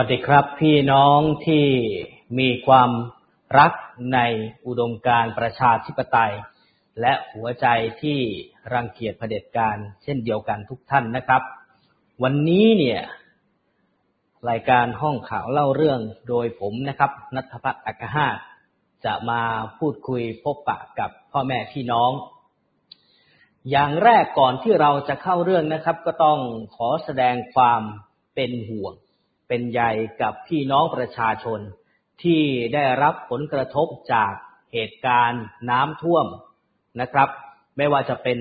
สวัสดีครับ พี่น้องที่มีความรักในอุดมการประชาธิปไตย และหัวใจที่รังเกียจเผด็จการเช่นเดียวกันทุกท่านนะครับ วันนี้เนี่ยรายการห้องข่าวเล่าเรื่องโดยผมนะครับนัทพัฒน์อักหาจะมาพูดคุยพบปะกับพ่อแม่พี่น้อง อย่างแรกก่อนที่เราจะเข้าเรื่องนะครับ ก็ต้องขอแสดงความเป็นห่วง เป็นใยกับพี่น้องประชาชน ที่ได้รับผลกระทบจากเหตุการณ์น้ำท่วมนะครับ ไม่ว่าจะเป็น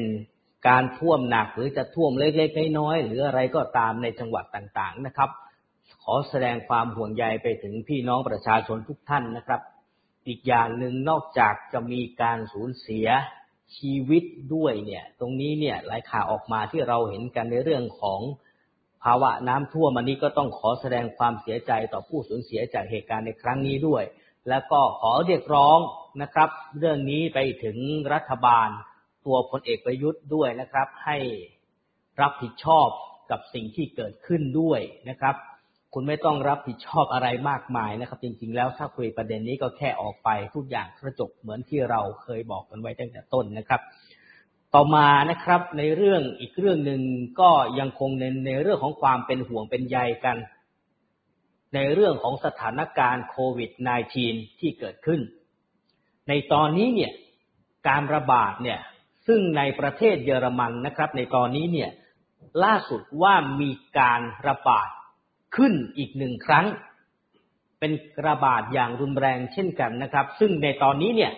การท่วมหนักหรือจะท่วมเล็กๆน้อยๆหรืออะไรก็ตามในจังหวัดต่างๆนะครับ ขอแสดงความห่วงใยไปถึงพี่น้องประชาชนทุกท่านนะครับ อีกอย่างหนึ่งนอกจากจะมีการสูญเสียชีวิตด้วยเนี่ย ตรงนี้เนี่ยหลายข่าวออกมาที่เราเห็นกันในเรื่องของ ภาวะน้ำท่วมอันนี้ก็ต้องขอแสดงความเสียใจต่อผู้สูญเสียจากเหตุการณ์ในครั้งนี้ด้วย แล้วก็ขอเรียกร้องนะครับ เรื่องนี้ไปถึงรัฐบาลตัวพลเอกประยุทธ์ด้วยนะครับ ให้รับผิดชอบกับสิ่งที่เกิดขึ้นด้วยนะครับ คุณไม่ต้องรับผิดชอบอะไรมากมายนะครับ จริงๆ แล้วถ้าคุยประเด็นนี้ก็แค่ออกไปทุกอย่างกระจบเหมือนที่เราเคยบอกกันไว้ตั้งแต่ต้นนะครับ ต่อมานะครับในเรื่องอีกเรื่องหนึ่งก็ยังคงในในเรื่องของความเป็นห่วงเป็นใยกัน ในเรื่องของสถานการณ์โควิด -19 ที่เกิดขึ้น ในตอนนี้เนี่ยการระบาดเนี่ยซึ่งในประเทศเยอรมันนะครับ ในตอนนี้เนี่ยล่าสุดว่ามีการระบาดขึ้นอีกหนึ่งครั้ง เป็นระบาดอย่างรุนแรงเช่นกันนะครับ ซึ่งในตอนนี้เนี่ย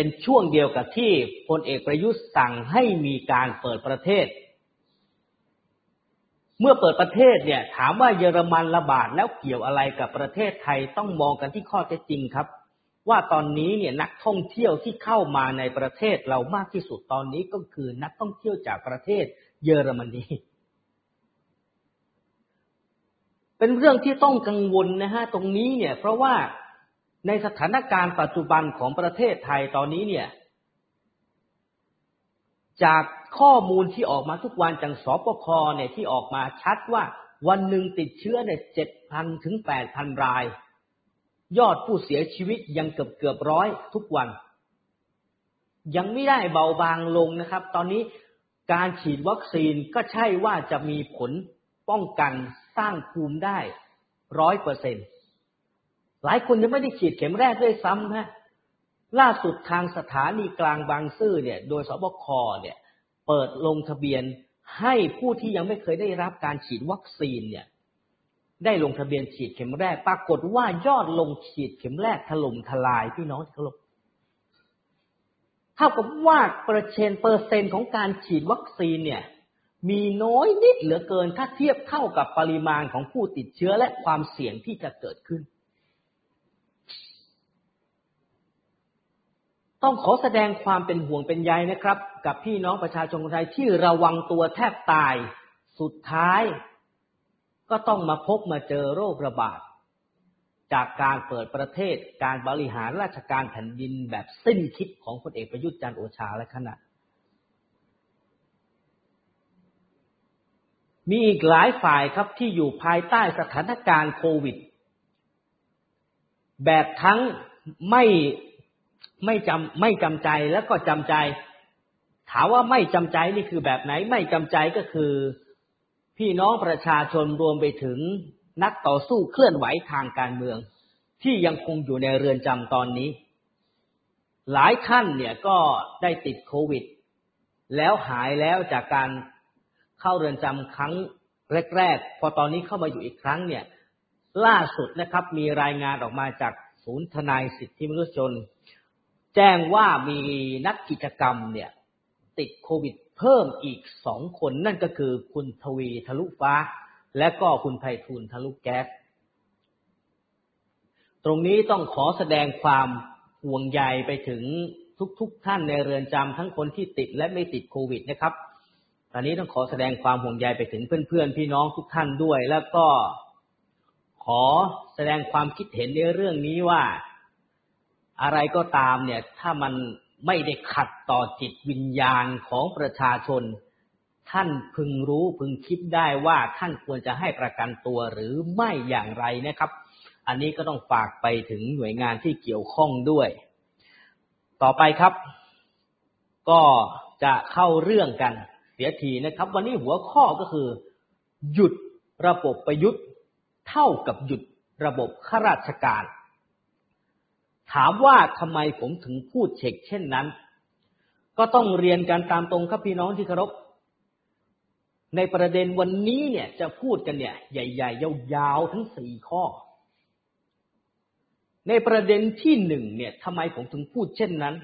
เป็นช่วงเดียวกับที่พลเอกประยุทธ์สั่งให้มีการเปิดประเทศ เมื่อเปิดประเทศเนี่ย ถามว่าเยอรมันระบาดแล้วเกี่ยวอะไรกับประเทศไทยต้องมองกันที่ข้อเท็จจริงครับ ว่าตอนนี้เนี่ยนักท่องเที่ยวที่เข้ามาในประเทศเรามากที่สุดตอนนี้ก็คือนักท่องเที่ยวจากประเทศเยอรมนีเป็นเรื่องที่ต้องกังวลนะฮะตรงนี้เนี่ย เพราะว่า ในสถานการณ์ปัจจุบันของประเทศไทยตอนนี้เนี่ย จากข้อมูลที่ออกมาทุกวันจากสปคเนี่ยที่ออกมาชัดว่าวันหนึ่งติดเชื้อเนี่ยเจ็ดพันถึงแปดพันราย ยอดผู้เสียชีวิตยังเกือบเกือบร้อยทุกวัน ยังไม่ได้เบาบางลงนะครับ ตอนนี้การฉีดวัคซีนก็ใช่ว่าจะมีผลป้องกันสร้างภูมิได้ร้อยเปอร์เซ็นต์ หลายคนยังไม่ได้ฉีดเข็มแรกด้วยซ้ำฮะล่าสุดทางสถานีกลางบางซื่อเนี่ย โดยสบคเนี่ย เปิดลงทะเบียนให้ผู้ที่ยังไม่เคยได้รับการฉีดวัคซีนเนี่ย ได้ลงทะเบียนฉีดเข็มแรก ปรากฏว่ายอดลงฉีดเข็มแรกถล่มทลายพี่น้องที่เคารพเท่ากับว่าเปอร์เซ็นต์เปอร์เซ็นต์ของการฉีดวัคซีนเนี่ย มีน้อยนิดเหลือเกินถ้าเทียบเท่ากับปริมาณของผู้ติดเชื้อและความเสี่ยงที่จะเกิดขึ้น ต้องขอแสดงความเป็นห่วงเป็นใยนะครับ กับพี่น้องประชาชนคนไทยที่ระวังตัวแทบตาย สุดท้าย ก็ต้องมาพบมาเจอโรคระบาด จากการเปิดประเทศการบริหารราชการแผ่นดินแบบสิ้นคิดของพลเอกประยุทธ์จันโอชาและคณะ มีอีกหลายฝ่ายครับที่อยู่ภายใต้สถานการณ์โควิด แบบทั้งไม่ ไม่จำไม่จำใจแล้วก็จำใจ ถามว่าไม่จำใจนี่คือแบบไหน ไม่จำใจก็คือ พี่น้องประชาชนรวมไปถึงนักต่อสู้เคลื่อนไหวทางการเมือง ที่ยังคงอยู่ในเรือนจำตอนนี้ หลายท่านเนี่ยก็ได้ติดโควิด แล้วหายแล้วจากการเข้าเรือนจำครั้งแรกๆ พอตอนนี้เข้ามาอยู่อีกครั้งเนี่ย ล่าสุดนะครับมีรายงานออกมาจากศูนย์ทนายสิทธิมนุษยชน แจ้งว่ามีนักกิจกรรมเนี่ยติดโควิดเพิ่มอีกสองคนนั่นก็คือคุณทวีทะลุฟ้า และก็คุณไพฑูรย์ทะลุแก๊ส ตรงนี้ต้องขอแสดงความห่วงใยไปถึงทุกๆทท่านในเรือนจำทั้งคนที่ติดและไม่ติดโควิดนะครับตอนนี้ต้องขอแสดงความห่วงใยไปถึงเพื่อนๆพี่น้องทุกท่านด้วย แล้วก็ขอแสดงความคิดเห็นในเรื่องนี้ว่า อะไรก็ตามเนี่ย ถ้ามันไม่ได้ขัดต่อจิตวิญญาณของประชาชน ท่านพึงรู้พึงคิดได้ว่าท่านควรจะให้ประกันตัวหรือไม่อย่างไรนะครับ อันนี้ก็ต้องฝากไปถึงหน่วยงานที่เกี่ยวข้องด้วย ต่อไปครับ ก็จะเข้าเรื่องกันเสียทีนะครับ วันนี้หัวข้อก็คือ หยุดระบบประยุทธ์ เท่ากับหยุดระบบข้าราชการ ถามว่าทำไมผมถึงพูดเช็คเช่นนั้น ก็ต้องเรียนกันตามตรงครับพี่น้องที่เคารพ ในประเด็นวันนี้เนี่ยจะพูดกันเนี่ย ใหญ่ๆยาวๆทั้งสี่ข้อ ในประเด็นที่หนึ่งเนี่ยทำไมผมถึงพูดเช่นนั้น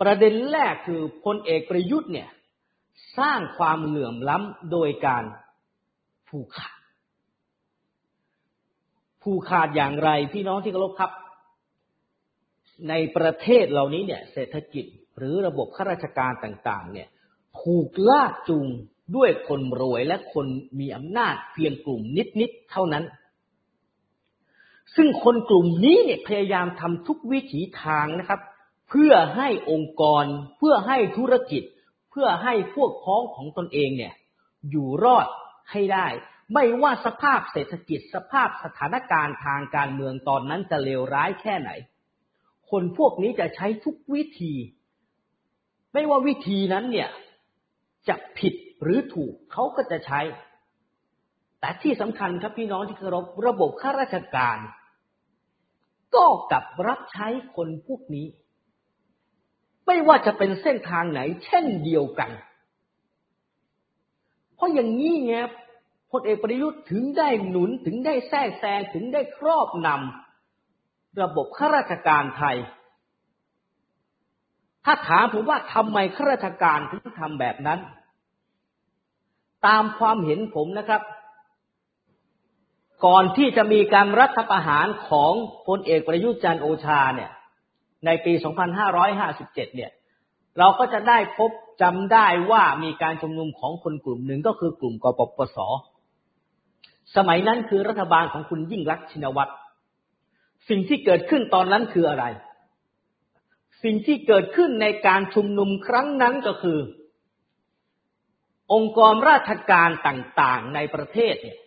ประเด็นแรกคือพลเอกประยุทธ์เนี่ย สร้างความเหลื่อมล้ำโดยการผูกขาดผูกขาดอย่างไรพี่น้องที่เคารพครับ ในประเทศเหล่านี้เนี่ยเศรษฐกิจหรือระบบข้าราชการต่างๆ เนี่ยถูกลากจูงด้วยคนรวยและคนมีอำนาจเพียงกลุ่มนิดๆเท่านั้น ซึ่งคนกลุ่มนี้เนี่ยพยายามทำทุกวิถีทางนะครับ เพื่อให้องค์กร เพื่อให้ธุรกิจ เพื่อให้พวกพ้องของตนเองเนี่ยอยู่รอดให้ได้ ไม่ว่าสภาพเศรษฐกิจสภาพสถานการณ์ทางการเมืองตอนนั้นจะเลวร้ายแค่ไหน คนพวกนี้จะใช้ทุกวิธี ไม่ว่าวิธีนั้นเนี่ยจะผิดหรือถูกเขาก็จะใช้ แต่ที่สำคัญครับพี่น้องที่เคารพระบบข้าราชการ ก็กลับรับใช้คนพวกนี้ ไม่ว่าจะเป็นเส้นทางไหน เช่นเดียวกัน เพราะอย่างนี้ไงพลเอกประยุทธ์ถึงได้หนุนถึงได้แทรกแซงถึงได้ครอบนำ ระบบข้าราชการไทย ถ้าถามผมว่าทำไมข้าราชการถึงทำแบบนั้น ตามความเห็นผมนะครับ ก่อนที่จะมีการรัฐประหารของพลเอกประยุทธ์จันโอชาเนี่ย ในปี 2557 เนี่ย เราก็จะได้พบจำได้ว่ามีการชุมนุมของคนกลุ่มหนึ่งก็คือกลุ่มกปปส สมัยนั้นคือรัฐบาลของคุณยิ่งรักชินวัตร สิ่งที่เกิดขึ้นตอนนั้นคืออะไร สิ่งที่เกิดขึ้นในการชุมนุมครั้งนั้นก็คือ องค์กรราชการต่างๆในประเทศเนี่ย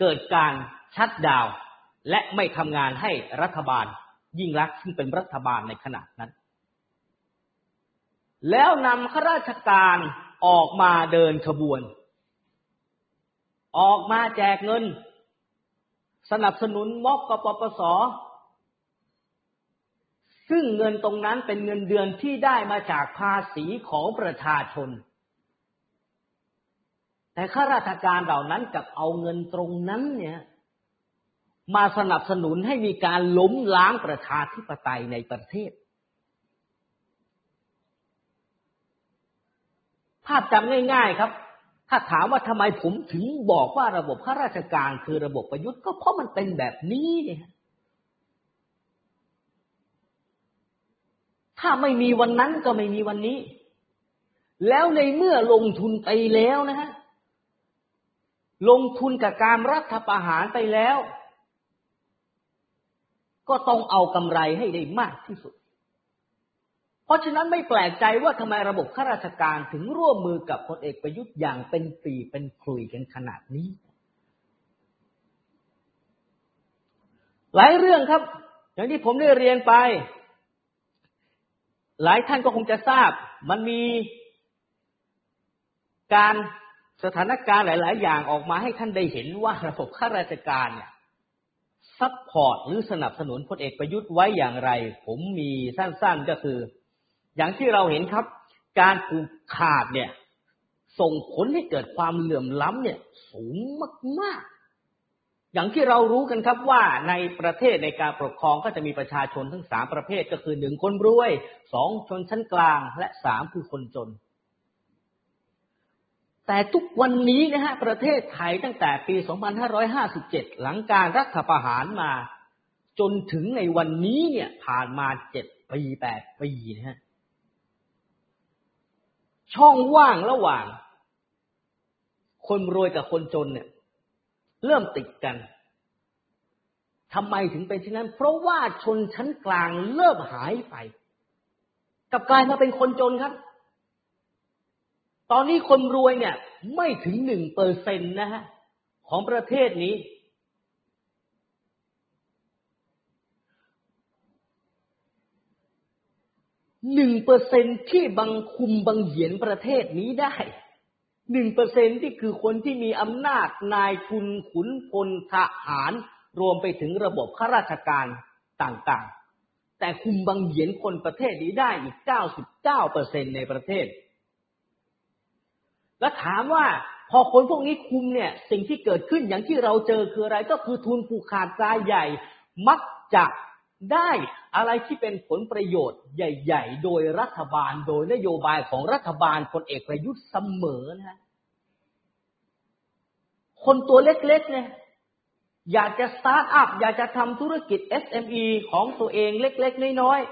เกิดการชัดดาวและไม่ทำงานให้รัฐบาลยิ่งรักซึ่งเป็นรัฐบาลในขณะนั้น แล้วนำข้าราชการออกมาเดินขบวน ออกมาแจกเงิน สนับสนุนม็อบกปปส ซึ่งเงินตรงนั้นเป็นเงินเดือนที่ได้มาจากภาษีของประชาชน แต่ข้าราชการเหล่านั้นกับเอาเงินตรงนั้นเนี่ยมาสนับสนุนให้มีการล้มล้างประชาธิปไตยในประเทศ ภาพจำง่าย ๆครับ ถ้าถามว่าทำไมผมถึงบอกว่าระบบข้าราชการคือระบบประยุทธ์ก็เพราะมันเป็นแบบนี้เนี่ยถ้าไม่มีวันนั้นก็ไม่มีวันนี้ แล้วในเมื่อลงทุนไปแล้วนะฮะ ลงทุนกับการรัฐประหารไปแล้ว ก็ต้องเอากำไรให้ได้มากที่สุด เพราะฉะนั้นไม่แปลกใจว่าทำไมระบบข้าราชการถึงร่วมมือกับพลเอกประยุทธ์อย่างเป็นปีเป็นคลุยกันขนาดนี้ หลายเรื่องครับ อย่างที่ผมได้เรียนไป หลายท่านก็คงจะทราบ มันมีการสถานการณ์หลาย ๆ อย่างออกมาให้ท่านได้เห็นว่าระบบข้าราชการเนี่ย support หรือสนับสนุนพลเอกประยุทธ์ไว้อย่างไร ผมมีสั้น ๆ ก็คือ อย่างที่เราเห็นครับ การผูกขาดเนี่ย ส่งผลให้เกิดความเหลื่อมล้ำเนี่ย สูงมากๆ อย่างที่เรารู้กันครับว่าในประเทศในการปกครองก็จะมีประชาชนทั้งสามประเภทก็คือหนึ่งคนรวยสองชนชั้นกลางและสามคือคนจน แต่ทุกวันนี้นะฮะประเทศไทยตั้งแต่ปี 2557 หลังการรัฐประหารมาจนถึงในวันนี้เนี่ยผ่านมาเจ็ดปีแปดปีนะฮะ ช่องว่างระหว่าง คนรวยกับคนจนเนี่ย เริ่มติดกันทำไมถึงเป็นเช่นนั้น เพราะว่าชนชั้นกลางเริ่มหายไป กับกลายมาเป็นคนจนครับ ตอนนี้คนรวยเนี่ย ไม่ถึงหนึ่งเปอร์เซ็นต์นะฮะของประเทศนี้ หนึ่งเปอร์เซ็นที่บังคุมบังเหียนประเทศนี้ได้หนึ่งเปอร์เซ็นที่คือคนที่มีอำนาจนายทุนขุนพลทหาร รวมไปถึงระบบข้าราชการต่างๆ แต่คุมบังเหียนคนประเทศนี้ได้อีกเก้าสิบเก้าเปอร์เซ็นในประเทศ แล้วถามว่าพอคนพวกนี้คุมเนี่ย สิ่งที่เกิดขึ้นอย่างที่เราเจอคืออะไรก็คือทุนผูกขาดรายใหญ่ มักจะ ได้อะไรที่เป็นผลประโยชน์ใหญ่ ๆ โดยรัฐบาลโดยนโยบายของรัฐบาลพลเอกประยุทธ์เสมอนะ คนตัวเล็กๆเนี่ยอยากจะสตาร์ทอัพ อยากจะทำธุรกิจ SME ของตัวเองเล็ก ๆ น้อยๆ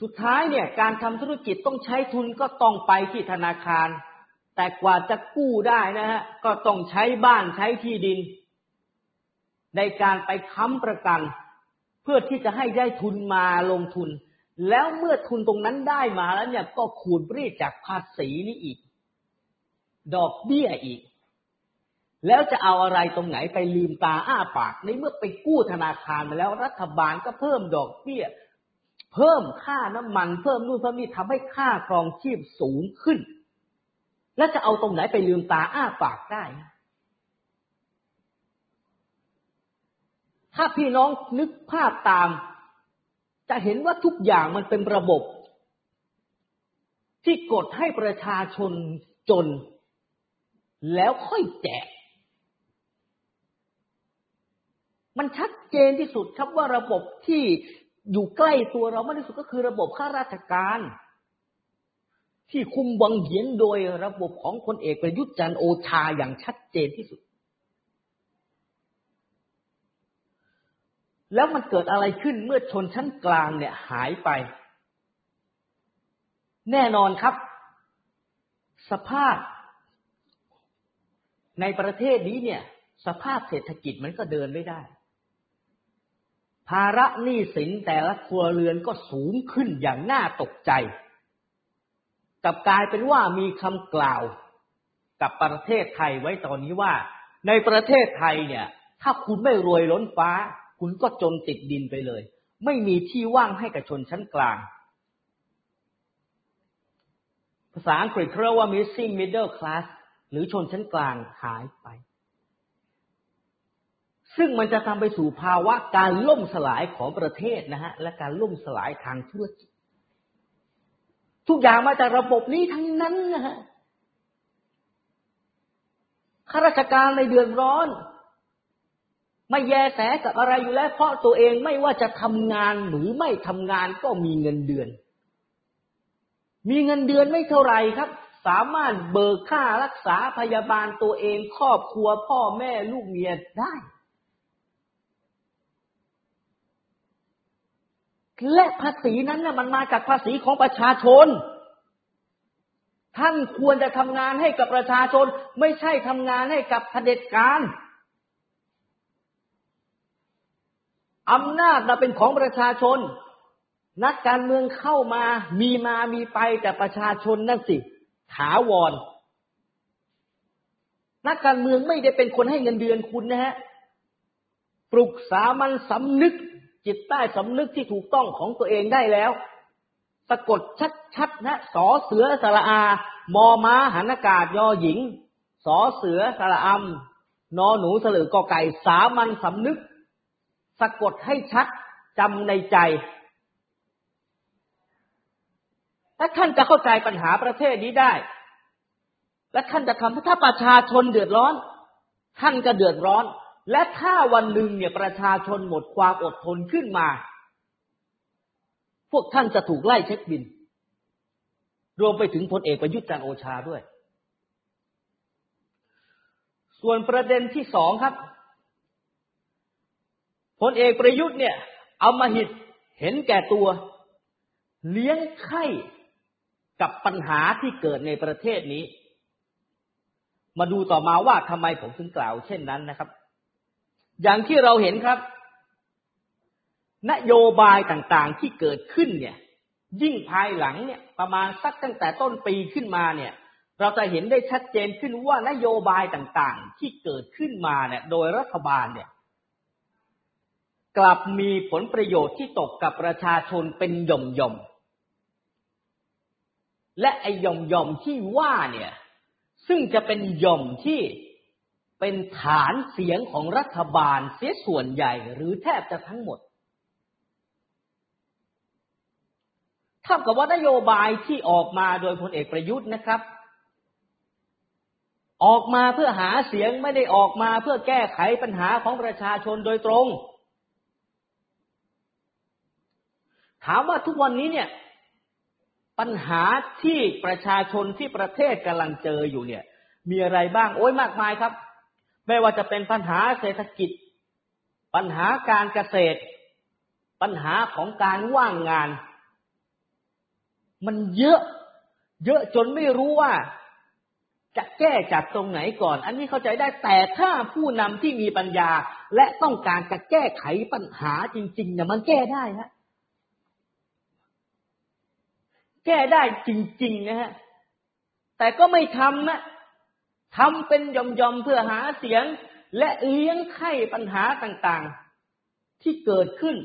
สุดท้ายเนี่ยการทำธุรกิจต้องใช้ทุนก็ต้องไปที่ธนาคาร แต่กว่าจะกู้ได้นะฮะก็ต้องใช้บ้านใช้ที่ดิน ในการไปค้ำประกัน เพื่อที่จะให้ได้ทุนมาลงทุน แล้วเมื่อทุนตรงนั้นได้มาแล้วเนี่ยก็ขูดรีดจากภาษีนี้อีก ดอกเบี้ยอีก แล้วจะเอาอะไรตรงไหนไปลืมตาอ้าปากในเมื่อไปกู้ธนาคารมาแล้วรัฐบาลก็เพิ่มดอกเบี้ย เพิ่มค่าน้ำมัน เพิ่มนู่นเพิ่มนี่ทำให้ค่าครองชีพสูงขึ้น แล้วจะเอาตรงไหนไปลืมตาอ้าปากได้ ถ้าพี่น้องนึกภาพตาม จะเห็นว่าทุกอย่างมันเป็นระบบ ที่กดให้ประชาชนจน แล้วค่อยแจก มันชัดเจนที่สุดครับว่าระบบที่อยู่ใกล้ตัวเรามากที่สุดก็คือระบบข้าราชการ ที่คุมวังเหียนโดยระบบของพลเอกประยุทธ์จันโอชาอย่างชัดเจนที่สุด แล้วมันเกิดอะไรขึ้นเมื่อชนชั้นกลางเนี่ยหายไป แน่นอนครับ สภาพ ในประเทศนี้เนี่ย สภาพเศรษฐกิจมันก็เดินไม่ได้ ภาระหนี้สินแต่ละครัวเรือนก็สูงขึ้นอย่างน่าตกใจ กับกลายเป็นว่ามีคำกล่าวกับประเทศไทยไว้ตอนนี้ว่า ในประเทศไทยเนี่ย ถ้าคุณไม่รวยล้นฟ้า คุณก็จนติดดินไปเลย ไม่มีที่ว่างให้กับชนชั้นกลาง ภาษาอังกฤษเรียกว่า missing middle class หรือชนชั้นกลางหายไป ซึ่งมันจะทำไปสู่ภาวะการล่มสลายของประเทศนะฮะ และการล่มสลายทางธุรกิจ ทุกอย่างมาจากระบบนี้ทั้งนั้นนะฮะข้าราชการในเดือดร้อน ไม่แยแสกับอะไรอยู่แล้ว เพราะตัวเองไม่ว่าจะทำงานหรือไม่ทำงานก็มีเงินเดือน มีเงินเดือนไม่เท่าไหร่ครับ สามารถเบิกค่ารักษาพยาบาลตัวเองครอบครัวพ่อแม่ลูกเมียได้ และภาษีนั้นน่ะมันมาจากภาษีของประชาชน ท่านควรจะทำงานให้กับประชาชน ไม่ใช่ทำงานให้กับเผด็จการ อำนาจเราเป็นของประชาชน นักการเมืองเข้ามามีมามีไปแต่ประชาชนนั่นสิถาวร นักการเมืองไม่ได้เป็นคนให้เงินเดือนคุณนะฮะปลุกสามัญสำนึก จิตใต้สำนึกที่ถูกต้องของตัวเองได้แล้ว สะกดชัดๆนะสอเสือสระอา มอม้าหันอากาศยอหญิงสอเสือสระอำนอหนูสลือกอไก่สามัญสำนึก สะกดให้ชัดจำในใจ และท่านจะเข้าใจปัญหาประเทศนี้ได้ และท่านจะทำถ้าประชาชนเดือดร้อน ท่านก็เดือดร้อน และถ้าวันหนึ่งเนี่ยประชาชนหมดความอดทนขึ้นมา พวกท่านจะถูกไล่เช็คบิน รวมไปถึงพลเอกประยุทธ์จันโอชาด้วย ส่วนประเด็นที่สองครับ พลเอกประยุทธ์เนี่ย เอามาหิดเห็นแก่ตัว เลี้ยงไข่กับปัญหาที่เกิดในประเทศนี้ มาดูต่อมาว่าทำไมผมถึงกล่าวเช่นนั้นนะครับ อย่างที่เราเห็นครับ นโยบายต่างๆที่เกิดขึ้นเนี่ย ยิ่งภายหลังเนี่ยประมาณสักตั้งแต่ต้นปีขึ้นมาเนี่ย เราจะเห็นได้ชัดเจนขึ้นว่านโยบายต่างๆที่เกิดขึ้นมาเนี่ย โดยรัฐบาลเนี่ย กลับมีผลประโยชน์ที่ตกกับประชาชนเป็นหย่อมๆและไอ้หย่อมๆที่ว่าเนี่ย ซึ่งจะเป็นหย่อมที่เป็นฐานเสียงของรัฐบาลเสียส่วนใหญ่หรือแทบจะทั้งหมดเท่ากับว่านโยบายที่ออกมาโดยพลเอกประยุทธ์นะครับ ออกมาเพื่อหาเสียงไม่ได้ออกมาเพื่อแก้ไขปัญหาของประชาชนโดยตรง ถามว่าทุกวันนี้เนี่ย ปัญหาที่ประชาชนที่ประเทศกำลังเจออยู่เนี่ย มีอะไรบ้างโอ้ยมากมายครับ ไม่ว่าจะเป็นปัญหาเศรษฐกิจ ปัญหาการเกษตร ปัญหาของการว่างงาน มันเยอะ เยอะจนไม่รู้ว่าจะแก้จากตรงไหนก่อน อันนี้เข้าใจได้แต่ถ้าผู้นำที่มีปัญญา และต้องการจะแก้ไขปัญหาจริงๆเนี่ยมันแก้ได้ฮะ แก้ได้จริงๆนะฮะ แต่ก็ไม่ทำนะทำเป็นยอมๆเพื่อหาเสียงและเลี้ยงไข่ปัญหาต่างๆ ที่เกิดขึ้น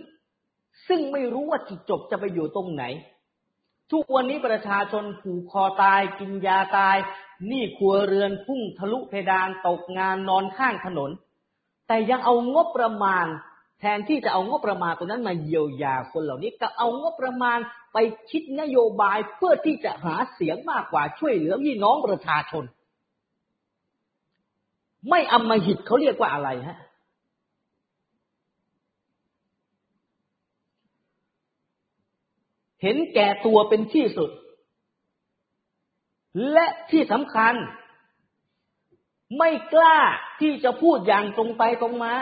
ซึ่งไม่รู้ว่าจุดจบจะไปอยู่ตรงไหน ทุกวันนี้ประชาชนผูกคอตายกินยาตาย หนี้ครัวเรือนพุ่งทะลุเพดานตกงานนอนข้างถนน แต่ยังเอางบประมาณ แทนที่จะเอางบประมาณตรงนั้นมาเยียวยาคนเหล่านี้ก็เอางบประมาณไปคิดนโยบายเพื่อที่จะหาเสียงมากกว่าช่วยเหลือพี่น้องประชาชน ไม่อำมหิตเขาเรียกว่าอะไรฮะเห็นแก่ตัวเป็นที่สุด และที่สำคัญ ไม่กล้าที่จะพูดอย่างตรงไปตรงมา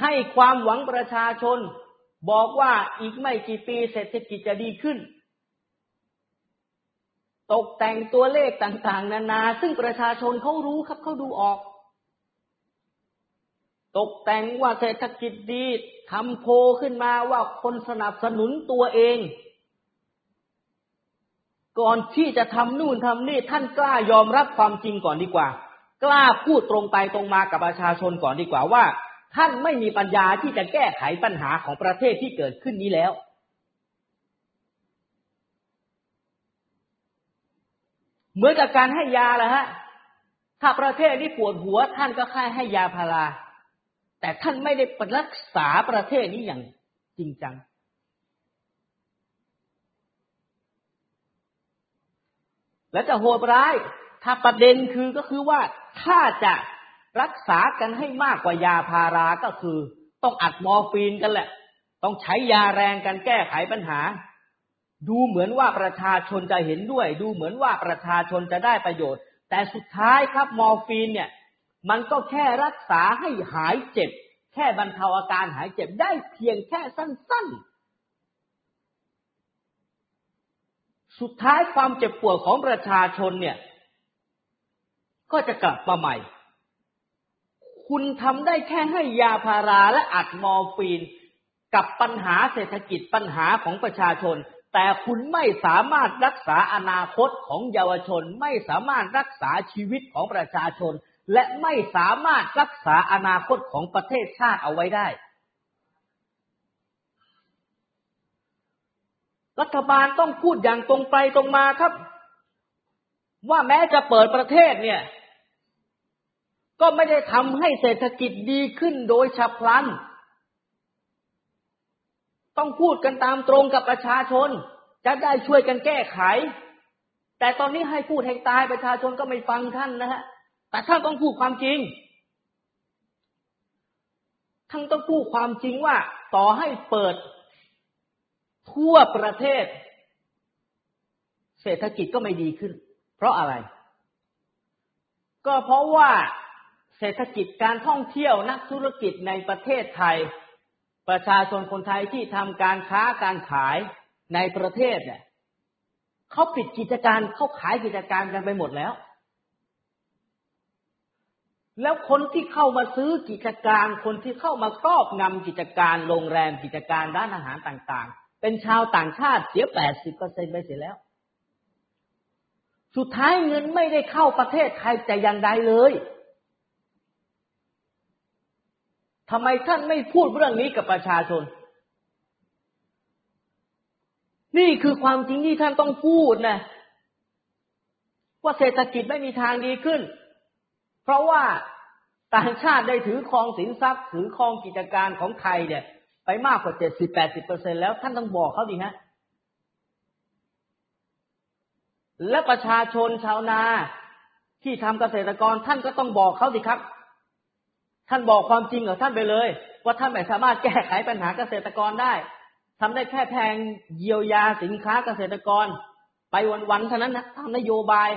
ให้ความหวังประชาชน บอกว่าอีกไม่กี่ปีเศรษฐกิจจะดีขึ้น ตกแต่งตัวเลขต่าง ๆ นานา ซึ่งประชาชนเขารู้ครับเขาดูออก ตกแต่งว่าเศรษฐกิจดีทำโพขึ้นมาว่าคนสนับสนุนตัวเอง ก่อนที่จะทำนู่นทำนี่ท่านกล้ายอมรับความจริงก่อนดีกว่า กล้าพูดตรงไปตรงมากับประชาชนก่อนดีกว่าว่า ท่านไม่มีปัญญาที่จะแก้ไขปัญหาของประเทศที่เกิดขึ้นนี้แล้ว เหมือนกับการให้ยาแหละฮะ ถ้าประเทศนี้ปวดหัว ท่านก็แค่ให้ยาพารา แต่ท่านไม่ได้รักษาประเทศนี้อย่างจริงจัง และจะโหดร้าย ถ้าประเด็นคือก็คือว่าถ้าจะ รักษากันให้มากกว่ายาพาราก็คือ ต้องอัดมอร์ฟีนกันแหละ ต้องใช้ยาแรงกันแก้ไขปัญหา ดูเหมือนว่าประชาชนจะเห็นด้วย ดูเหมือนว่าประชาชนจะได้ประโยชน์ แต่สุดท้ายครับมอร์ฟีนเนี่ย มันก็แค่รักษาให้หายเจ็บ แค่บรรเทาอาการหายเจ็บได้เพียงแค่สั้น ๆสุดท้ายความเจ็บปวดของประชาชนเนี่ย ก็จะกลับมาใหม่ คุณทำได้แค่ให้ยาพาราและอัดมอร์ฟีน กับปัญหาเศรษฐกิจปัญหาของประชาชน แต่คุณไม่สามารถรักษาอนาคตของเยาวชน ไม่สามารถรักษาชีวิตของประชาชน และไม่สามารถรักษาอนาคตของประเทศชาติเอาไว้ได้ รัฐบาลต้องพูดอย่างตรงไปตรงมาครับ ว่าแม้จะเปิดประเทศเนี่ย ก็ไม่ได้ทำให้เศรษฐกิจดีขึ้นโดยฉับพลัน ต้องพูดกันตามตรงกับประชาชน จะได้ช่วยกันแก้ไข แต่ตอนนี้ให้พูดให้ตายประชาชนก็ไม่ฟังท่านนะฮะ แต่ท่านต้องพูดความจริง ท่านต้องพูดความจริงว่า ต่อให้เปิด ทั่วประเทศ เศรษฐกิจก็ไม่ดีขึ้น เพราะอะไร ก็เพราะว่า เศรษฐกิจการท่องเที่ยวนักธุรกิจในประเทศไทย ประชาชนคนไทยที่ทำการค้าการขายในประเทศเนี่ยเขาปิดกิจการเขาขายกิจการกันไปหมดแล้ว แล้วคนที่เข้ามาซื้อกิจการคนที่เข้ามาครอบงำกิจการโรงแรมกิจการร้านอาหารต่างๆ เป็นชาวต่างชาติเสียแปดสิบเปอร์เซ็นไปเสียแล้ว สุดท้ายเงินไม่ได้เข้าประเทศไทยแต่อย่างใดเลย ทำไมท่านไม่พูดเรื่องนี้กับประชาชน นี่คือความจริงที่ท่านต้องพูดนะ ว่าเศรษฐกิจไม่มีทางดีขึ้น เพราะว่าต่างชาติได้ถือครองสินทรัพย์ ถือครองกิจการของไทยเนี่ย ไปมากกว่าเจ็ดสิบแปดสิบเปอร์เซ็นแล้วท่านต้องบอกเขาดีฮะและประชาชนชาวนาที่ทำเกษตรกรท่านก็ต้องบอกเขาสิครับ ท่านบอกความจริงของท่านไปเลย ว่าท่านไม่สามารถแก้ไขปัญหาเกษตรกรได้ทำได้แค่แพงเยียวยาสินค้าเกษตรกร ไปวันๆเท่านั้นนะทำนโยบาย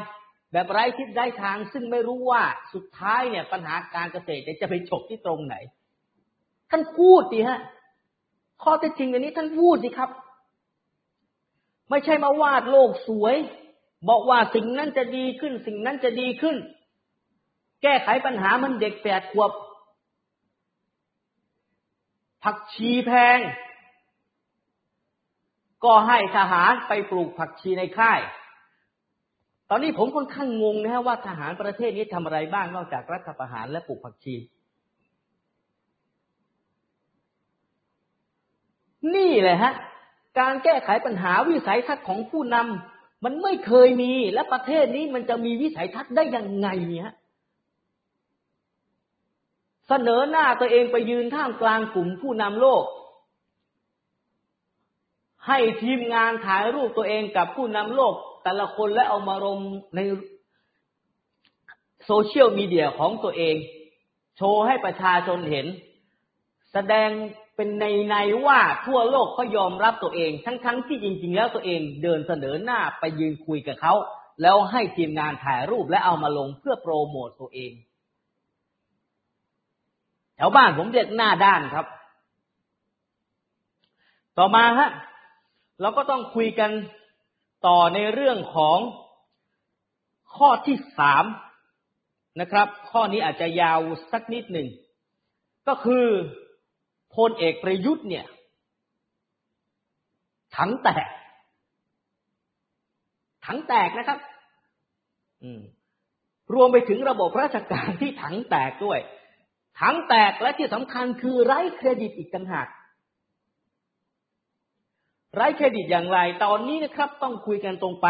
แบบไร้ทิศได้ทาง ซึ่งไม่รู้ว่าสุดท้ายเนี่ยปัญหาการเกษตรจะไปฉกที่ตรงไหน ท่านพูดดิฮะข้อเท็จจริงอันนี้ท่านพูดสิครับ ไม่ใช่มาวาดโลกสวย บอกว่าสิ่งนั้นจะดีขึ้น สิ่งนั้นจะดีขึ้น แก้ไขปัญหามันเด็กแปดขวบ ผักชีแพง ก็ให้ทหารไปปลูกผักชีในค่าย ตอนนี้ผมค่อนข้างงงนะฮะว่าทหารประเทศนี้ทำอะไรบ้างนอกจากรัฐประหารและปลูกผักชี นี่แหละฮะ การแก้ไขปัญหาวิสัยทัศน์ของผู้นำมันไม่เคยมีและประเทศนี้มันจะมีวิสัยทัศน์ได้ยังไงเนี่ย เสนอหน้าตัวเองไปยืนท่ามกลางกลุ่มผู้นำโลก ให้ทีมงานถ่ายรูปตัวเองกับผู้นำโลก แต่ละคนและเอามาลงในโซเชียลมีเดียของตัวเอง โชว์ให้ประชาชนเห็น แสดงเป็นในในว่าทั่วโลกเขายอมรับตัวเอง ทั้งๆทที่จริง ๆ แล้วตัวเองเดินเสนอหน้าไปยืนคุยกับเขา แล้วให้ทีมงานถ่ายรูปและเอามาลงเพื่อโปรโมตตัวเอง แถวบ้านผมเรียกหน้าด้านครับ ต่อมาฮะเราก็ต้องคุยกันต่อในเรื่องของข้อที่สามนะครับ ข้อนี้อาจจะยาวสักนิดหนึ่ง ก็คือพลเอกประยุทธ์เนี่ย ถังแตก ถังแตกนะครับ อืมรวมไปถึงระบบราชการที่ถังแตกด้วย ถังแตกและที่สำคัญคือไร้เครดิตอีกต่างหากไร้เครดิตอย่างไร ตอนนี้นะครับต้องคุยกันตรงไป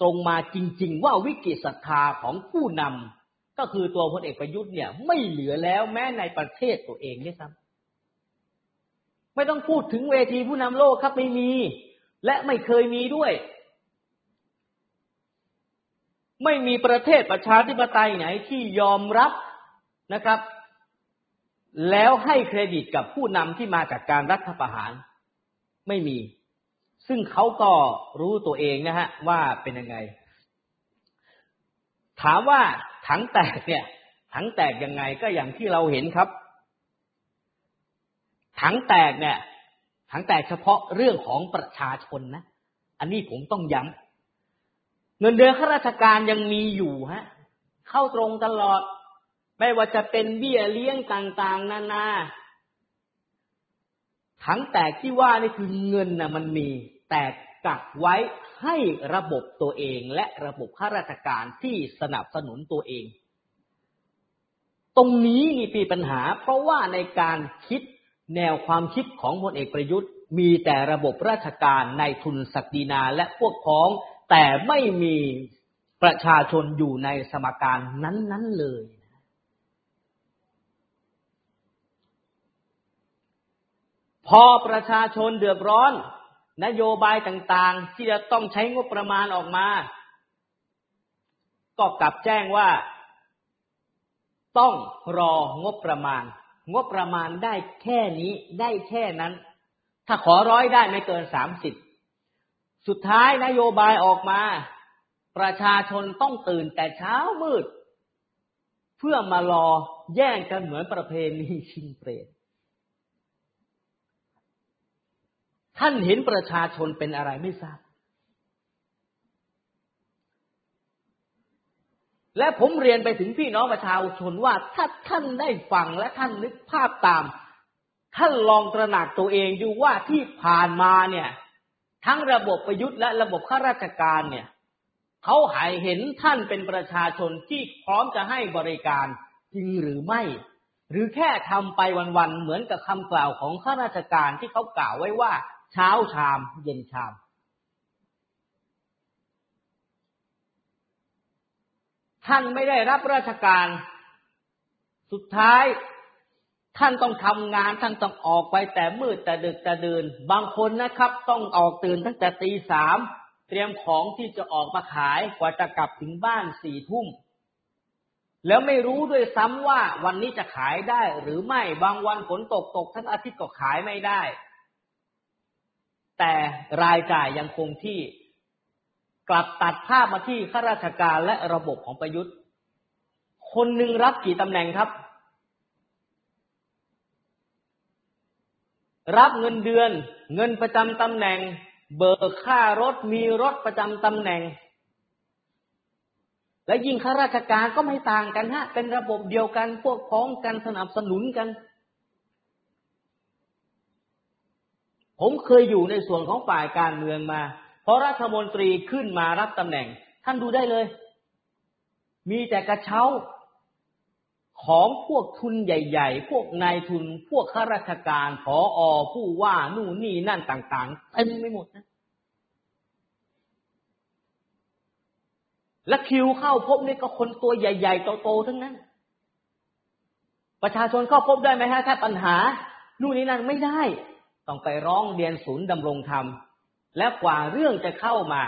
ตรงมาจริง ๆ ว่าวิกฤตศรัทธาของผู้นำก็คือตัวพลเอกประยุทธ์เนี่ยไม่เหลือแล้วแม้ในประเทศตัวเองด้วยซ้ำไม่ต้องพูดถึงเวทีผู้นำโลกครับไม่มี และไม่เคยมีด้วย ไม่มีประเทศประชาธิปไตยไหนที่ยอมรับนะครับ แล้วให้เครดิตกับผู้นำที่มาจากการรัฐประหารไม่มี ซึ่งเขาก็รู้ตัวเองนะฮะว่าเป็นยังไง ถามว่าถังแตกเนี่ย ถังแตกยังไงก็อย่างที่เราเห็นครับ ถังแตกเนี่ย ถังแตกเฉพาะเรื่องของประชาชนนะ อันนี้ผมต้องย้ำเงินเดือนข้าราชการยังมีอยู่ฮะ เข้าตรงตลอด ไม่ว่าจะเป็นเบี้ยเลี้ยงต่างๆ นานาทั้งแตกที่ว่านี่คือเงินนะมันมี แต่กักไว้ให้ระบบตัวเองและระบบข้าราชการที่สนับสนุนตัวเอง ตรงนี้มีปีปัญหา เพราะว่าในการคิดแนวความคิดของพลเอกประยุทธ์ มีแต่ระบบราชการในทุนศักดินาและพวกพ้อง แต่ไม่มีประชาชนอยู่ในสมการนั้น ๆ เลย พอประชาชนเดือดร้อน นโยบายต่างๆ ที่จะต้องใช้งบประมาณออกมา ก็กลับแจ้งว่า ต้องรองบประมาณ งบประมาณได้แค่นี้ได้แค่นั้น ถ้าขอร้อยได้ไม่เกินสามสิบสุดท้ายนโยบายออกมา ประชาชนต้องตื่นแต่เช้ามืด เพื่อมารอแย่งกันเหมือนประเพณีชิงเปรต ท่านเห็นประชาชนเป็นอะไรไม่ทราบ และผมเรียนไปถึงพี่น้องประชาชนว่าถ้าท่านได้ฟังและท่านนึกภาพตาม ท่านลองตระหนักตัวเองดูว่าที่ผ่านมาเนี่ย ทั้งระบบประยุทธ์และระบบข้าราชการเนี่ยเขาหายเห็นท่านเป็นประชาชนที่พร้อมจะให้บริการจริงหรือไม่ หรือแค่ทำไปวันๆเหมือนกับคำกล่าวของข้าราชการที่เขากล่าวไว้ว่า เช้าชามเย็นชาม ท่านไม่ได้รับราชการ สุดท้ายท่านต้องทำงานท่านต้องออกไปแต่มืดแต่ดึกแต่เดินบางคนนะครับ ต้องออกตื่นตั้งแต่ตีสามเตรียมของที่จะออกมาขายกว่าจะกลับถึงบ้านสี่ทุ่ม แล้วไม่รู้ด้วยซ้ำว่าวันนี้จะขายได้หรือไม่บางวันฝนตกตกทั้งอาทิตย์ก็ขายไม่ได้ แต่รายจ่ายยังคงที่กลับตัดภาพมาที่ข้าราชการและระบบของประยุทธ์ คนหนึ่งรับกี่ตำแหน่งครับ รับเงินเดือน เงินประจำตำแหน่ง เบิกค่ารถมีรถประจำตำแหน่ง และยิ่งข้าราชการก็ไม่ต่างกันฮะ เป็นระบบเดียวกันพวกพ้องกันสนับสนุนกัน ผมเคยอยู่ในส่วนของฝ่ายการเมืองมาพอรัฐมนตรีขึ้นมารับตำแหน่ง ท่านดูได้เลย มีแต่กระเช้าของพวกทุนใหญ่ ๆ พวกนายทุน พวกข้าราชการผออผู้ว่านู่นนี่นั่นต่างๆเต็มไม่หมดนะ และคิวเข้าพบนี่ก็คนตัวใหญ่ ๆ โตๆทั้งนั้น ประชาชนเข้าพบได้ไหมฮะถ้าปัญหา นู่นนี่นั่นไม่ได้ ต้องไปร้องเรียนศูนย์ดำรงธรรม และกว่าเรื่องจะเข้ามา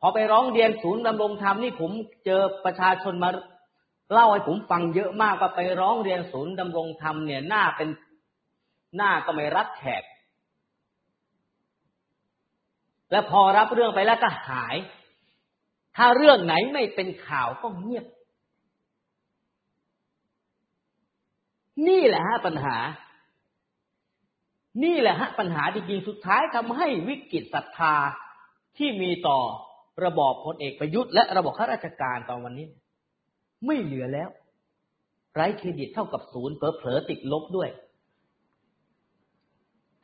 พอไปร้องเรียนศูนย์ดำรงธรรมนี่ผมเจอประชาชนมาเล่าให้ผมฟังเยอะมากว่าไปร้องเรียนศูนย์ดำรงธรรมเนี่ยหน้าเป็นหน้าก็ไม่รับแขก และพอรับเรื่องไปแล้วก็หาย ถ้าเรื่องไหนไม่เป็นข่าวก็เงียบ นี่แหละฮะปัญหา นี่แหละฮะปัญหาจริงๆสุดท้ายทำให้วิกฤตศรัทธาที่มีต่อระบอบพลเอกประยุทธ์และระบบข้าราชการตอนวันนี้ ไม่เหลือแล้ว ไร้เครดิตเท่ากับศูนย์เผลอติดลบด้วย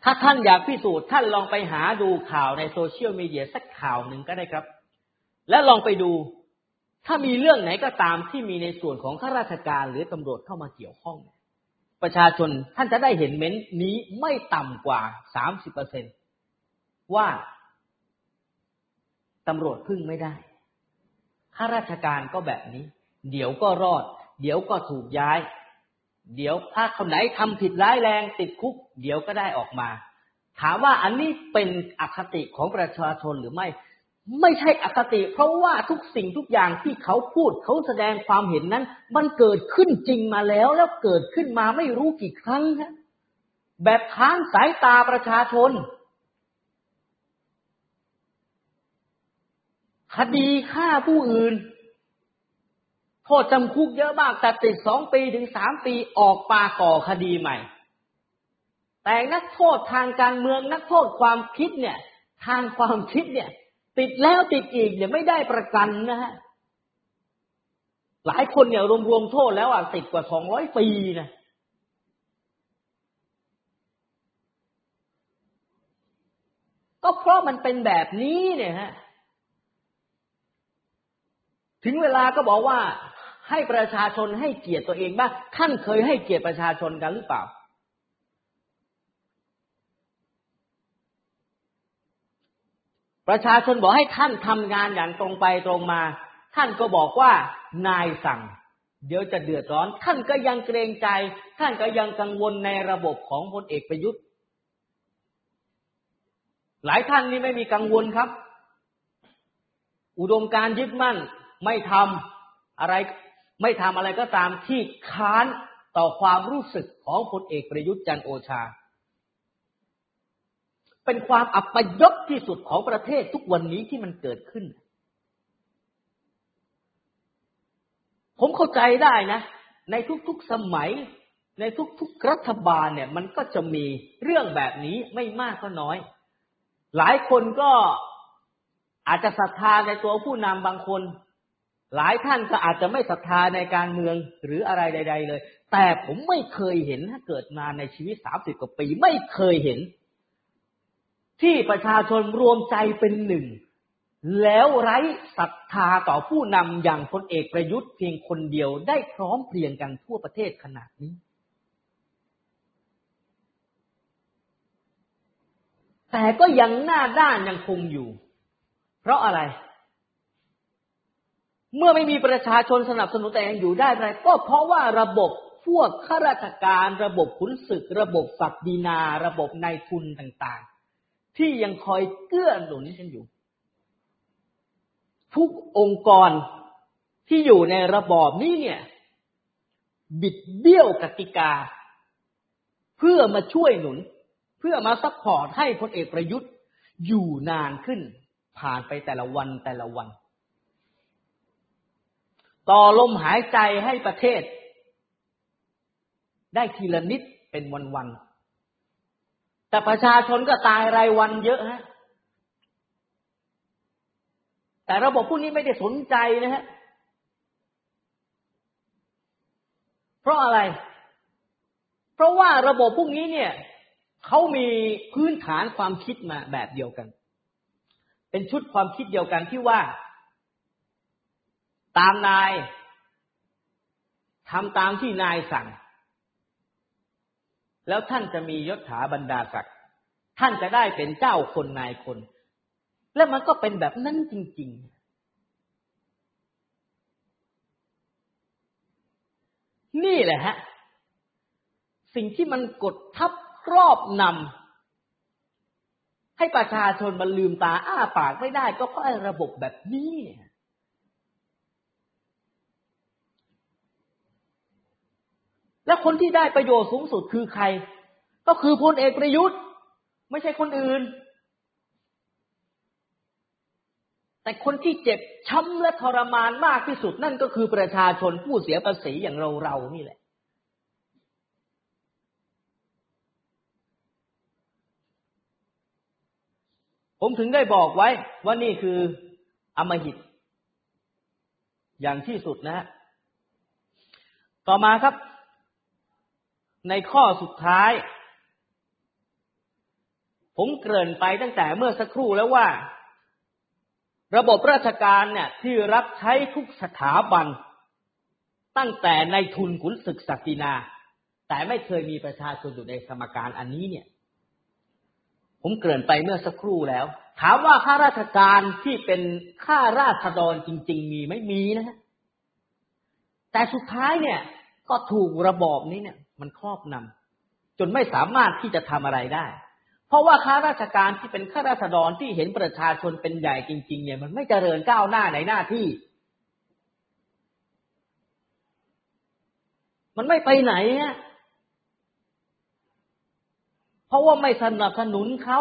ถ้าท่านอยากพิสูจน์ท่านลองไปหาดูข่าวในโซเชียลมีเดียสักข่าวหนึ่งก็ได้ครับ และลองไปดู ถ้ามีเรื่องไหนก็ตามที่มีในส่วนของข้าราชการหรือตำรวจเข้ามาเกี่ยวข้อง ประชาชนท่านจะได้เห็นเม้นนี้ไม่ต่ำกว่าสามสิบเปอร์เซ็นว่าตำรวจพึ่งไม่ได้ ข้าราชการก็แบบนี้ เดี๋ยวก็รอด เดี๋ยวก็ถูกย้าย เดี๋ยวถ้าคนไหนทำผิดร้ายแรงติดคุก เดี๋ยวก็ได้ออกมา ถามว่าอันนี้เป็นอคติของประชาชนหรือไม่ ไม่ใช่อคติ เพราะว่าทุกสิ่งทุกอย่างที่เขาพูดเขาแสดงความเห็นนั้น มันเกิดขึ้นจริงมาแล้วแล้วเกิดขึ้นมาไม่รู้กี่ครั้งฮะแบบค้านสายตาประชาชน คดีฆ่าผู้อื่น โทษจำคุกเยอะมาก แต่ติดสองปีถึงสามปีออกปาก่อคดีใหม่ แต่นักโทษทางการเมืองนักโทษความคิดเนี่ย ทางความคิดเนี่ย ติดแล้วติดอีกเนี่ยไม่ได้ประกันนะฮะหลายคนเนี่ยรวมๆโทษแล้วอะติดกว่าสองร้อยปีนะก็เพราะมันเป็นแบบนี้เนี่ยฮะถึงเวลาก็บอกว่าให้ประชาชนให้เกียรติตัวเองบ้างท่านเคยให้เกียรติประชาชนกันหรือเปล่า ประชาชนบอกให้ท่านทำงานอย่างตรงไปตรงมา ท่านก็บอกว่านายสั่ง เดี๋ยวจะเดือดร้อน ท่านก็ยังเกรงใจ ท่านก็ยังกังวลในระบบของพลเอกประยุทธ์ หลายท่านนี่ไม่มีกังวลครับ อุดมการยึดมั่นไม่ทำอะไรไม่ทำอะไรก็ตามที่ค้านต่อความรู้สึกของพลเอกประยุทธ์จันโอชา เป็นความอัปยศที่สุดของประเทศทุกวันนี้ที่มันเกิดขึ้น ผมเข้าใจได้นะ ในทุกๆสมัย ในทุกๆรัฐบาลเนี่ย มันก็จะมีเรื่องแบบนี้ไม่มากก็น้อย หลายคนก็อาจจะศรัทธาในตัวผู้นำบางคน หลายท่านก็อาจจะไม่ศรัทธาในการเมืองหรืออะไรใด ๆ เลย แต่ผมไม่เคยเห็นถ้าเกิดมาในชีวิตสามสิบกว่าปี ไม่เคยเห็น ที่ประชาชนรวมใจเป็นหนึ่ง แล้วไร้ศรัทธาต่อผู้นำอย่างพลเอกประยุทธ์เพียงคนเดียวได้พร้อมเพรียงกันทั่วประเทศขนาดนี้ แต่ก็ยังหน้าด้านยังคงอยู่ เพราะอะไร เมื่อไม่มีประชาชนสนับสนุนแต่ยังอยู่ได้ไรก็เพราะว่าระบบพวกข้าราชการระบบขุนศึก ระบบศักดินา ระบบนายทุนต่างๆ ที่ยังคอยเกื้อหนุนกันอยู่ ทุกองค์กรที่อยู่ในระบอบนี้เนี่ย บิดเบี้ยวกติกา เพื่อมาช่วยหนุน เพื่อมา support ให้พลเอกประยุทธ์อยู่นานขึ้น ผ่านไปแต่ละวันแต่ละวัน ต่อลมหายใจให้ประเทศ ได้ทีละนิดเป็นวันๆ แต่ประชาชนก็ตายรายวันเยอะฮะ แต่ระบบพวกนี้ไม่ได้สนใจนะฮะ เพราะอะไร เพราะว่าระบบพวกนี้เนี่ยเขามีพื้นฐานความคิดมาแบบเดียวกัน เป็นชุดความคิดเดียวกันที่ว่า ตามนายทำตามที่นายสั่ง แล้วท่านจะมียศถาบรรดาศักดิ์ท่านจะได้เป็นเจ้าคนนายคน และมันก็เป็นแบบนั้นจริง ๆ นี่แหละฮะ สิ่งที่มันกดทับครอบนำให้ประชาชนมันลืมตาอ้าปากไม่ได้ก็เพราะระบบแบบนี้ และคนที่ได้ประโยชน์สูงสุดคือใคร ก็คือพลเอกประยุทธ์ ไม่ใช่คนอื่น แต่คนที่เจ็บช้ำและทรมานมากที่สุดนั่นก็คือประชาชนผู้เสียภาษีอย่างเราเรานี่แหละ ผมถึงได้บอกไว้ว่านี่คืออมหิต อย่างที่สุดนะฮะต่อมาครับ ในข้อสุดท้าย ผมเกริ่นไปตั้งแต่เมื่อสักครู่แล้วว่า ระบบราชการเนี่ยที่รับใช้ทุกสถาบัน ตั้งแต่ในทุนขุนศึกศักดินา แต่ไม่เคยมีประชาชนอยู่ในสมการอันนี้เนี่ย ผมเกริ่นไปเมื่อสักครู่แล้ว ถามว่าข้าราชการที่เป็นข้าราษฎรจริง ๆ มีไม่มีนะฮะแต่สุดท้ายเนี่ย ก็ถูกระบอบนี้เนี่ย มันครอบนำจนไม่สามารถที่จะทำอะไรได้ เพราะว่าข้าราชการที่เป็นข้าราษฎรที่เห็นประชาชนเป็นใหญ่จริง ๆ เนี่ยมันไม่เจริญก้าวหน้าในหน้าที่ มันไม่ไปไหนฮะเพราะว่าไม่สนับสนุนเขา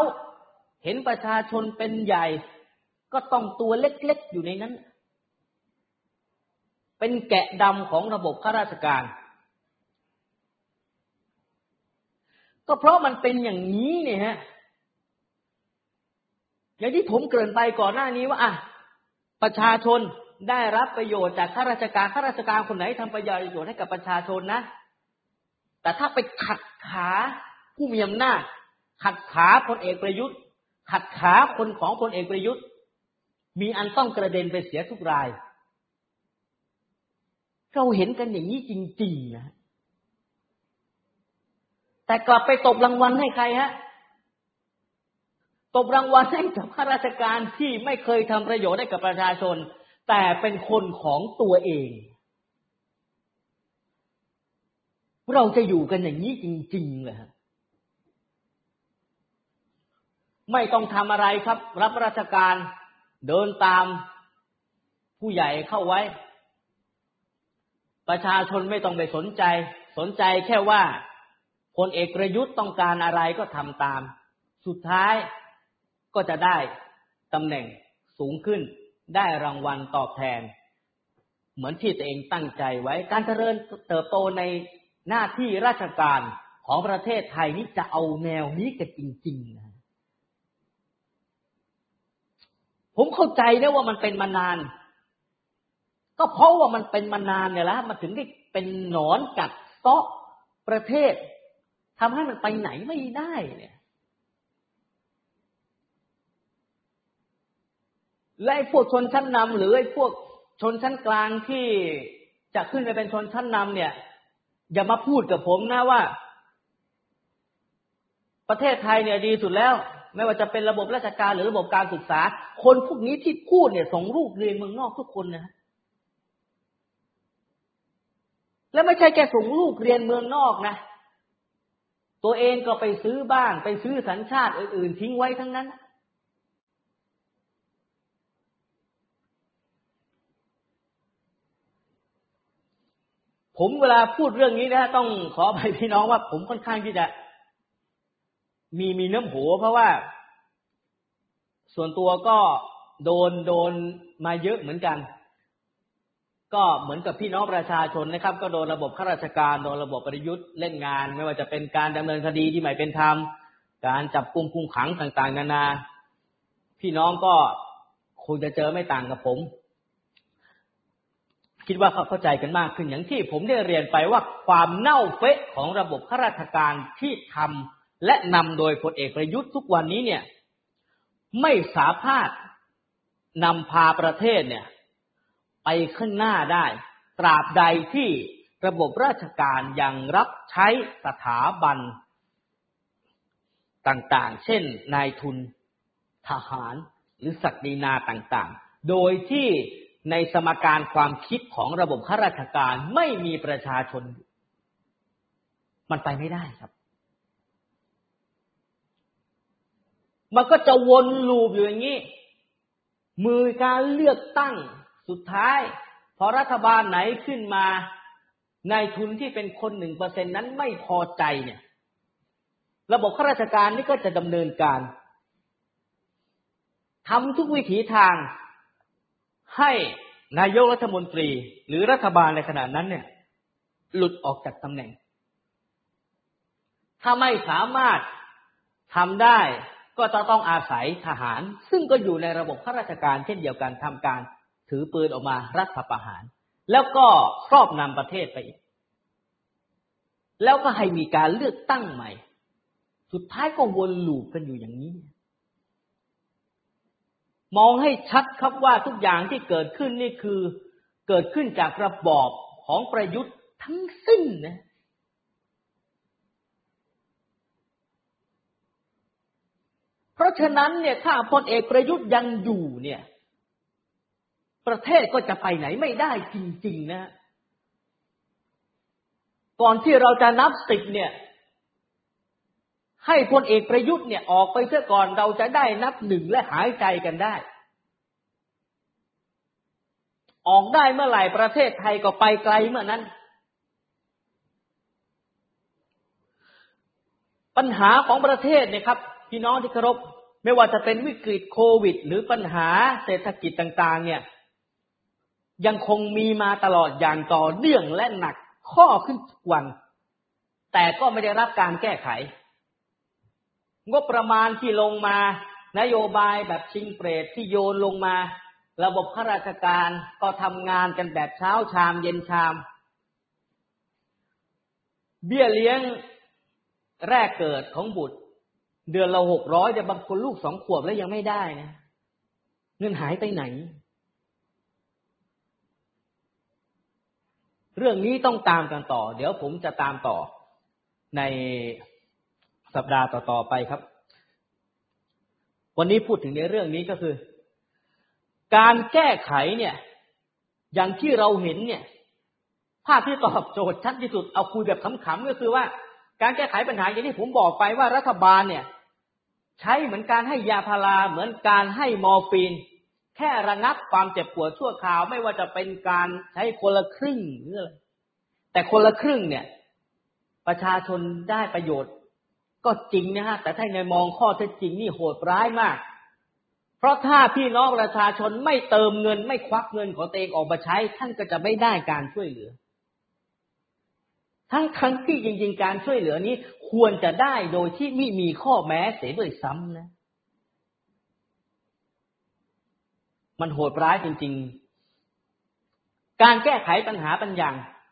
เห็นประชาชนเป็นใหญ่ ก็ต้องตัวเล็กๆอยู่ในนั้น เป็นแกะดำของระบบข้าราชการ ก็เพราะมันเป็นอย่างนี้เนี่ยฮะอย่างที่ผมเกริ่นไปก่อนหน้านี้ว่าอะประชาชนได้รับประโยชน์จากข้าราชการข้าราชการคนไหนทำประโยชน์ให้กับประชาชนนะ แต่ถ้าไปขัดขาผู้มีอำนาจขัดขาพลเอกประยุทธ์ ขัดขาคนของพลเอกประยุทธ์ มีอันต้องกระเด็นไปเสียทุกราย เราเห็นกันอย่างนี้จริงๆนะ แต่กลับไปตบรางวัลให้ใครฮะตบรางวัลให้กับข้าราชการที่ไม่เคยทำประโยชน์ให้กับประชาชน แต่เป็นคนของตัวเอง เราจะอยู่กันอย่างนี้จริงๆเลยฮะไม่ต้องทำอะไรครับ รับราชการเดินตามผู้ใหญ่เข้าไว้ ประชาชนไม่ต้องไปสนใจ สนใจแค่ว่า พลเอกประยุทธ์ต้องการอะไรก็ทำตาม สุดท้ายก็จะได้ตำแหน่งสูงขึ้น ได้รางวัลตอบแทน เหมือนที่ตัวเองตั้งใจไว้ การเจริญเติบโตในหน้าที่ราชการของประเทศไทยนี้จะเอาแนวนี้กันจริง ๆ นะ ผมเข้าใจนะว่ามันเป็นมานาน ก็เพราะว่ามันเป็นมานานเนี่ยแล้วมันถึงได้เป็นหนอนกัดเซาะประเทศ ทำให้มันไปไหนไม่ได้เนี่ย และไอ้พวกชนชั้นนำหรือไอ้พวกชนชั้นกลางที่จะขึ้นไปเป็นชนชั้นนำเนี่ย อย่ามาพูดกับผมนะว่า ประเทศไทยเนี่ยดีสุดแล้ว ไม่ว่าจะเป็นระบบราชการหรือระบบการศึกษา คนพวกนี้ที่พูดเนี่ยส่งลูกเรียนเมืองนอกทุกคนนะแล้วไม่ใช่แค่ส่งลูกเรียนเมืองนอกนะ ตัวเองก็ไปซื้อบ้านไปซื้อสัญชาติอื่น ๆ ทิ้งไว้ทั้งนั้น ผมเวลาพูดเรื่องนี้นะต้องขออภัยพี่น้องว่า ผมค่อนข้างที่จะ มีมีน้ำโหเพราะว่า ส่วนตัวก็โดนโดนมาเยอะเหมือนกัน ก็เหมือนกับพี่น้องประชาชนนะครับ ก็โดนระบบข้าราชการโดนระบบประยุทธ์เล่นงาน ไม่ว่าจะเป็นการดำเนินคดีที่ไม่เป็นธรรม การจับกุมคุมขังต่างๆ นานา พี่น้องก็คงจะเจอไม่ต่างกับผม คิดว่าเขาเข้าใจกันมากขึ้นอย่างที่ผมได้เรียนไปว่าความเน่าเฟะของระบบข้าราชการที่ทำและนำโดยพลเอกประยุทธ์ทุกวันนี้เนี่ย ไม่สามารถนำพาประเทศเนี่ย ไปข้างหน้าได้ ตราบใดที่ระบบราชการยังรับใช้สถาบัน ต่างๆ เช่นนายทุนทหารหรือศักดินาต่างๆ โดยที่ในสมการความคิดของระบบข้าราชการไม่มีประชาชน มันไปไม่ได้ครับ มันก็จะวนลูปอยู่อย่างนี้ มือการเลือกตั้ง สุดท้าย พอรัฐบาลไหนขึ้นมานายทุนที่เป็นคนหนึ่งเปอร์เซ็นนั้นไม่พอใจเนี่ย ระบบข้าราชการนี่ก็จะดำเนินการทำทุกวิถีทางให้นายกรัฐมนตรีหรือรัฐบาลในขณะนั้นเนี่ย หลุดออกจากตำแหน่ง ถ้าไม่สามารถทำได้ก็จะต้องอาศัยทหาร ซึ่งก็อยู่ในระบบข้าราชการเช่นเดียวกันทำการ ถือปืนออกมารัฐประหาร แล้วก็ครอบนำประเทศไปอีก แล้วก็ให้มีการเลือกตั้งใหม่ สุดท้ายก็วนลูปกันอยู่อย่างนี้ มองให้ชัดครับว่าทุกอย่างที่เกิดขึ้นนี่คือ เกิดขึ้นจากระบอบของประยุทธ์ทั้งสิ้นนะเพราะฉะนั้นเนี่ยถ้าพลเอกประยุทธ์ยังอยู่เนี่ย ประเทศก็จะไปไหนไม่ได้จริง ๆ นะ ก่อนที่เราจะนับสิบเนี่ย ให้พลเอกประยุทธ์เนี่ยออกไปเสียก่อนเราจะได้นับหนึ่งและหายใจกันได้ ออกได้เมื่อไหร่ประเทศไทยก็ไปไกลเมื่อนั้น ปัญหาของประเทศเนี่ยครับ พี่น้องที่เคารพไม่ว่าจะเป็นวิกฤตโควิด หรือปัญหาเศรษฐกิจต่าง ๆ เนี่ย ยังคงมีมาตลอดอย่างต่อเนื่องและหนักข้อขึ้นทุกวัน แต่ก็ไม่ได้รับการแก้ไข งบประมาณที่ลงมา นโยบายแบบชิงเปรตที่โยนลงมา ระบบข้าราชการก็ทำงานกันแบบเช้าชามเย็นชาม เบี้ยเลี้ยงแรกเกิดของบุตร เดือนละหกร้อยแต่บางคนลูกสองขวบแล้วยังไม่ได้นะ เงินหายไปไหน เรื่องนี้ต้องตามกันต่อ เดี๋ยวผมจะตามต่อในสัปดาห์ต่อๆไปครับ วันนี้พูดถึงในเรื่องนี้ก็คือ การแก้ไขเนี่ย อย่างที่เราเห็นเนี่ย ภาพที่ตอบโจทย์ชัดที่สุดเอาคุยแบบขำๆก็คือว่า การแก้ไขปัญหาอย่างที่ผมบอกไปว่ารัฐบาลเนี่ย ใช้เหมือนการให้ยาพาราเหมือนการให้มอร์ฟีน แค่ระงับความเจ็บปวดชั่วคราวไม่ว่าจะเป็นการใช้คนละครึ่งหรืออะไรแต่คนละครึ่งเนี่ย ประชาชนได้ประโยชน์ ก็จริงนะฮะแต่ถ้าในมองข้อเท็จจริงนี่โหดร้ายมาก เพราะถ้าพี่น้องประชาชนไม่เติมเงิน ไม่ควักเงินของตัวเองออกมาใช้ ท่านก็จะไม่ได้การช่วยเหลือ ทั้งครั้งที่จริง ๆ การช่วยเหลือนี้ควรจะได้โดยที่ไม่มีข้อแม้เสียด้วยซ้ำนะ มันโหดร้ายจริง ๆ การแก้ไขปัญหาปัญญา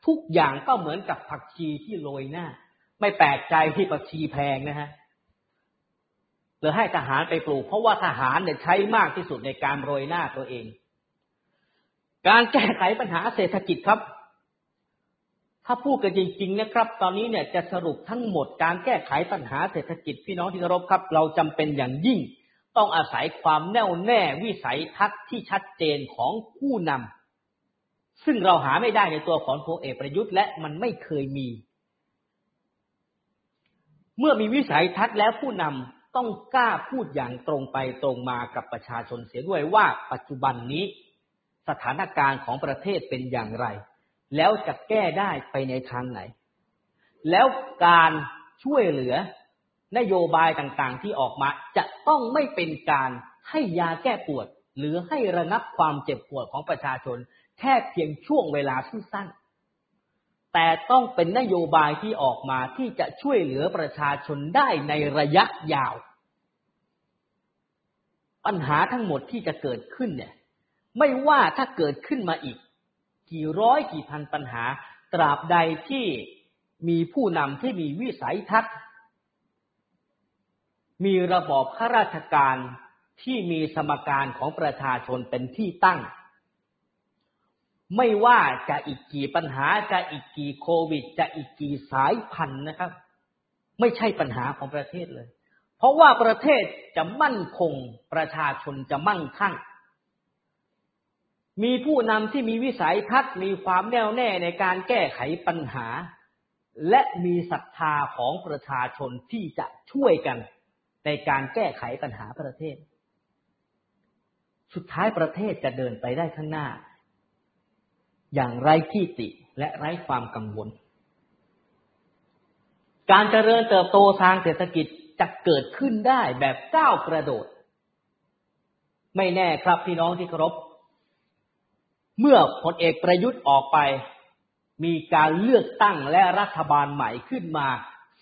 ทุกอย่างก็เหมือนกับผักชีที่โรยหน้า ไม่แปลกใจที่ผักชีแพงนะฮะหรือให้ทหารไปปลูก เพราะว่าทหารเนี่ยใช้มากที่สุดในการโรยหน้าตัวเอง การแก้ไขปัญหาเศรษฐกิจครับ ถ้าพูดกันจริง ๆ นะครับ ตอนนี้เนี่ยจะสรุปทั้งหมดการแก้ไขปัญหาเศรษฐกิจพี่น้องที่เคารพครับ เราจำเป็นอย่างยิ่ง ต้องอาศัยความแน่วแน่วิสัยทัศน์ที่ชัดเจนของผู้นำซึ่งเราหาไม่ได้ในตัวของพลเอกประยุทธ์และมันไม่เคยมี เมื่อมีวิสัยทัศน์แล้วผู้นำต้องกล้าพูดอย่างตรงไปตรงมากับประชาชนเสียด้วยว่าปัจจุบันนี้ สถานการณ์ของประเทศเป็นอย่างไร แล้วจะแก้ได้ไปในทางไหน แล้วการช่วยเหลือ นโยบายต่างๆที่ออกมาจะต้องไม่เป็นการให้ยาแก้ปวด หรือให้ระงับความเจ็บปวดของประชาชน แค่เพียงช่วงเวลาสั้นๆแต่ต้องเป็นนโยบายที่ออกมาที่จะช่วยเหลือประชาชนได้ในระยะยาว ปัญหาทั้งหมดที่จะเกิดขึ้นเนี่ย ไม่ว่าถ้าเกิดขึ้นมาอีก กี่ร้อยกี่พันปัญหาตราบใดที่มีผู้นำที่มีวิสัยทัศน์ มีระบอบข้าราชการที่มีสมการของประชาชนเป็นที่ตั้ง ไม่ว่าจะอีกกี่ปัญหาจะอีกกี่โควิด จะอีกกี่สายพันธุ์นะครับ ไม่ใช่ปัญหาของประเทศเลย เพราะว่าประเทศจะมั่นคงประชาชนจะมั่งคั่ง มีผู้นำที่มีวิสัยทัศน์มีความแน่วแน่ในการแก้ไขปัญหา และมีศรัทธาของประชาชนที่จะช่วยกัน ในการแก้ไขปัญหาประเทศ สุดท้ายประเทศจะเดินไปได้ข้างหน้า อย่างไร้ที่ติและไร้ความกังวล การเจริญเติบโตทางเศรษฐกิจจะเกิดขึ้นได้แบบก้าวกระโดด ไม่แน่ครับพี่น้องที่เคารพ เมื่อพลเอกประยุทธ์ออกไป มีการเลือกตั้งและรัฐบาลใหม่ขึ้นมา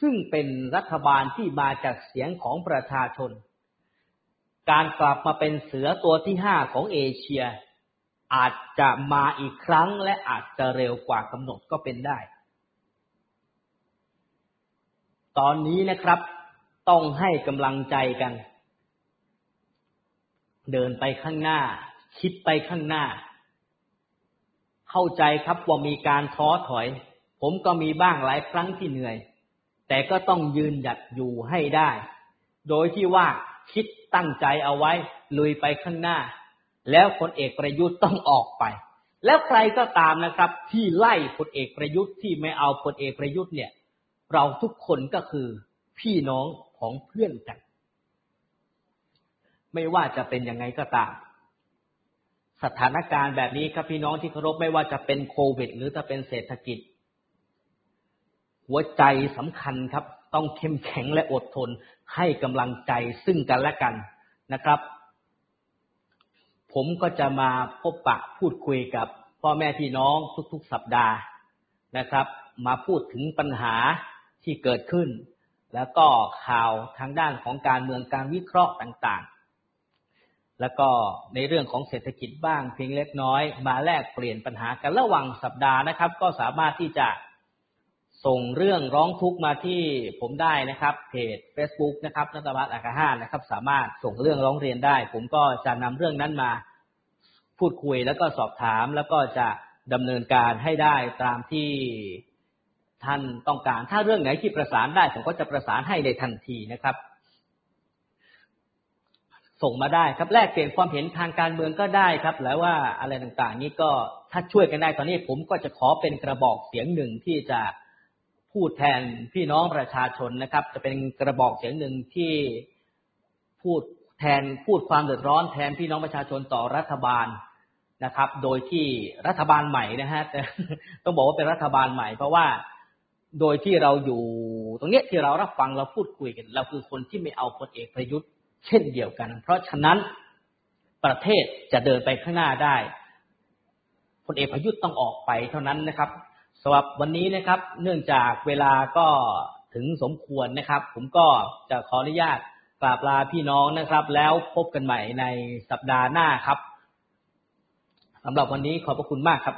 ซึ่งเป็นรัฐบาลที่มาจากเสียงของประชาชน การกลับมาเป็นเสือตัวที่ห้าของเอเชีย อาจจะมาอีกครั้งและอาจจะเร็วกว่ากำหนดก็เป็นได้ ตอนนี้นะครับ ต้องให้กำลังใจกัน เดินไปข้างหน้า คิดไปข้างหน้า เข้าใจครับว่ามีการท้อถอย ผมก็มีบ้างหลายครั้งที่เหนื่อย แต่ก็ต้องยืนหยัดอยู่ให้ได้ โดยที่ว่าคิดตั้งใจเอาไว้ ลุยไปข้างหน้า แล้วพลเอกประยุทธ์ต้องออกไป แล้วใครก็ตามนะครับ ที่ไล่พลเอกประยุทธ์ที่ไม่เอาพลเอกประยุทธ์เนี่ย เราทุกคนก็คือพี่น้องของเพื่อนกัน ไม่ว่าจะเป็นยังไงก็ตาม สถานการณ์แบบนี้ครับพี่น้องที่เคารพไม่ว่าจะเป็นโควิด หรือจะเป็นเศรษฐกิจ หัวใจสำคัญครับ ต้องเข้มแข็งและอดทน ให้กำลังใจซึ่งกันและกันนะครับ ผมก็จะมาพบปะพูดคุยกับพ่อแม่พี่น้องทุกๆ สัปดาห์นะครับ มาพูดถึงปัญหาที่เกิดขึ้น แล้วก็ข่าวทางด้านของการเมืองการวิเคราะห์ต่างๆ แล้วก็ในเรื่องของเศรษฐกิจบ้างเพียงเล็กน้อย มาแลกเปลี่ยนปัญหากันระหว่างสัปดาห์นะครับ ก็สามารถที่จะ ส่งเรื่องร้องทุกข์มาที่ผมได้นะครับ เพจ Facebook นะครับนัตวัฒน์อาคาห้านะครับ สามารถส่งเรื่องร้องเรียนได้ ผมก็จะนำเรื่องนั้นมา พูดคุยแล้วก็สอบถามแล้วก็จะดำเนินการให้ได้ตามที่ท่านต้องการ ถ้าเรื่องไหนที่ประสานได้ ผมก็จะประสานให้ในทันทีนะครับ ส่งมาได้ครับแลกเปลี่ยนความเห็นทางการเมืองก็ได้ครับ แล้วว่าอะไรต่างๆ นี้ก็ถ้าช่วยกันได้ตอนนี้ผมก็จะขอเป็นกระบอกเสียงหนึ่งที่จะ พูดแทนพี่น้องประชาชนนะครับ จะเป็นกระบอกเสียงหนึ่งที่พูดแทนพูดความเดือดร้อนแทนพี่น้องประชาชนต่อรัฐบาลนะครับ โดยที่รัฐบาลใหม่นะฮะต้องบอกว่าเป็นรัฐบาลใหม่ เพราะว่าโดยที่เราอยู่ตรงเนี้ยที่เรารับฟังเราพูดคุยกันเราคือคนที่ไม่เอาพลเอกประยุทธ์ เช่นเดียวกัน เพราะฉะนั้นประเทศจะเดินไปข้างหน้าได้พลเอกประยุทธ์ต้องออกไปเท่านั้นนะครับ สำหรับวันนี้นะครับ เนื่องจากเวลาก็ถึงสมควรนะครับ ผมก็จะขออนุญาตกราบลาพี่น้องนะครับ แล้วพบกันใหม่ในสัปดาห์หน้าครับสำหรับวันนี้ขอบพระคุณมากครับ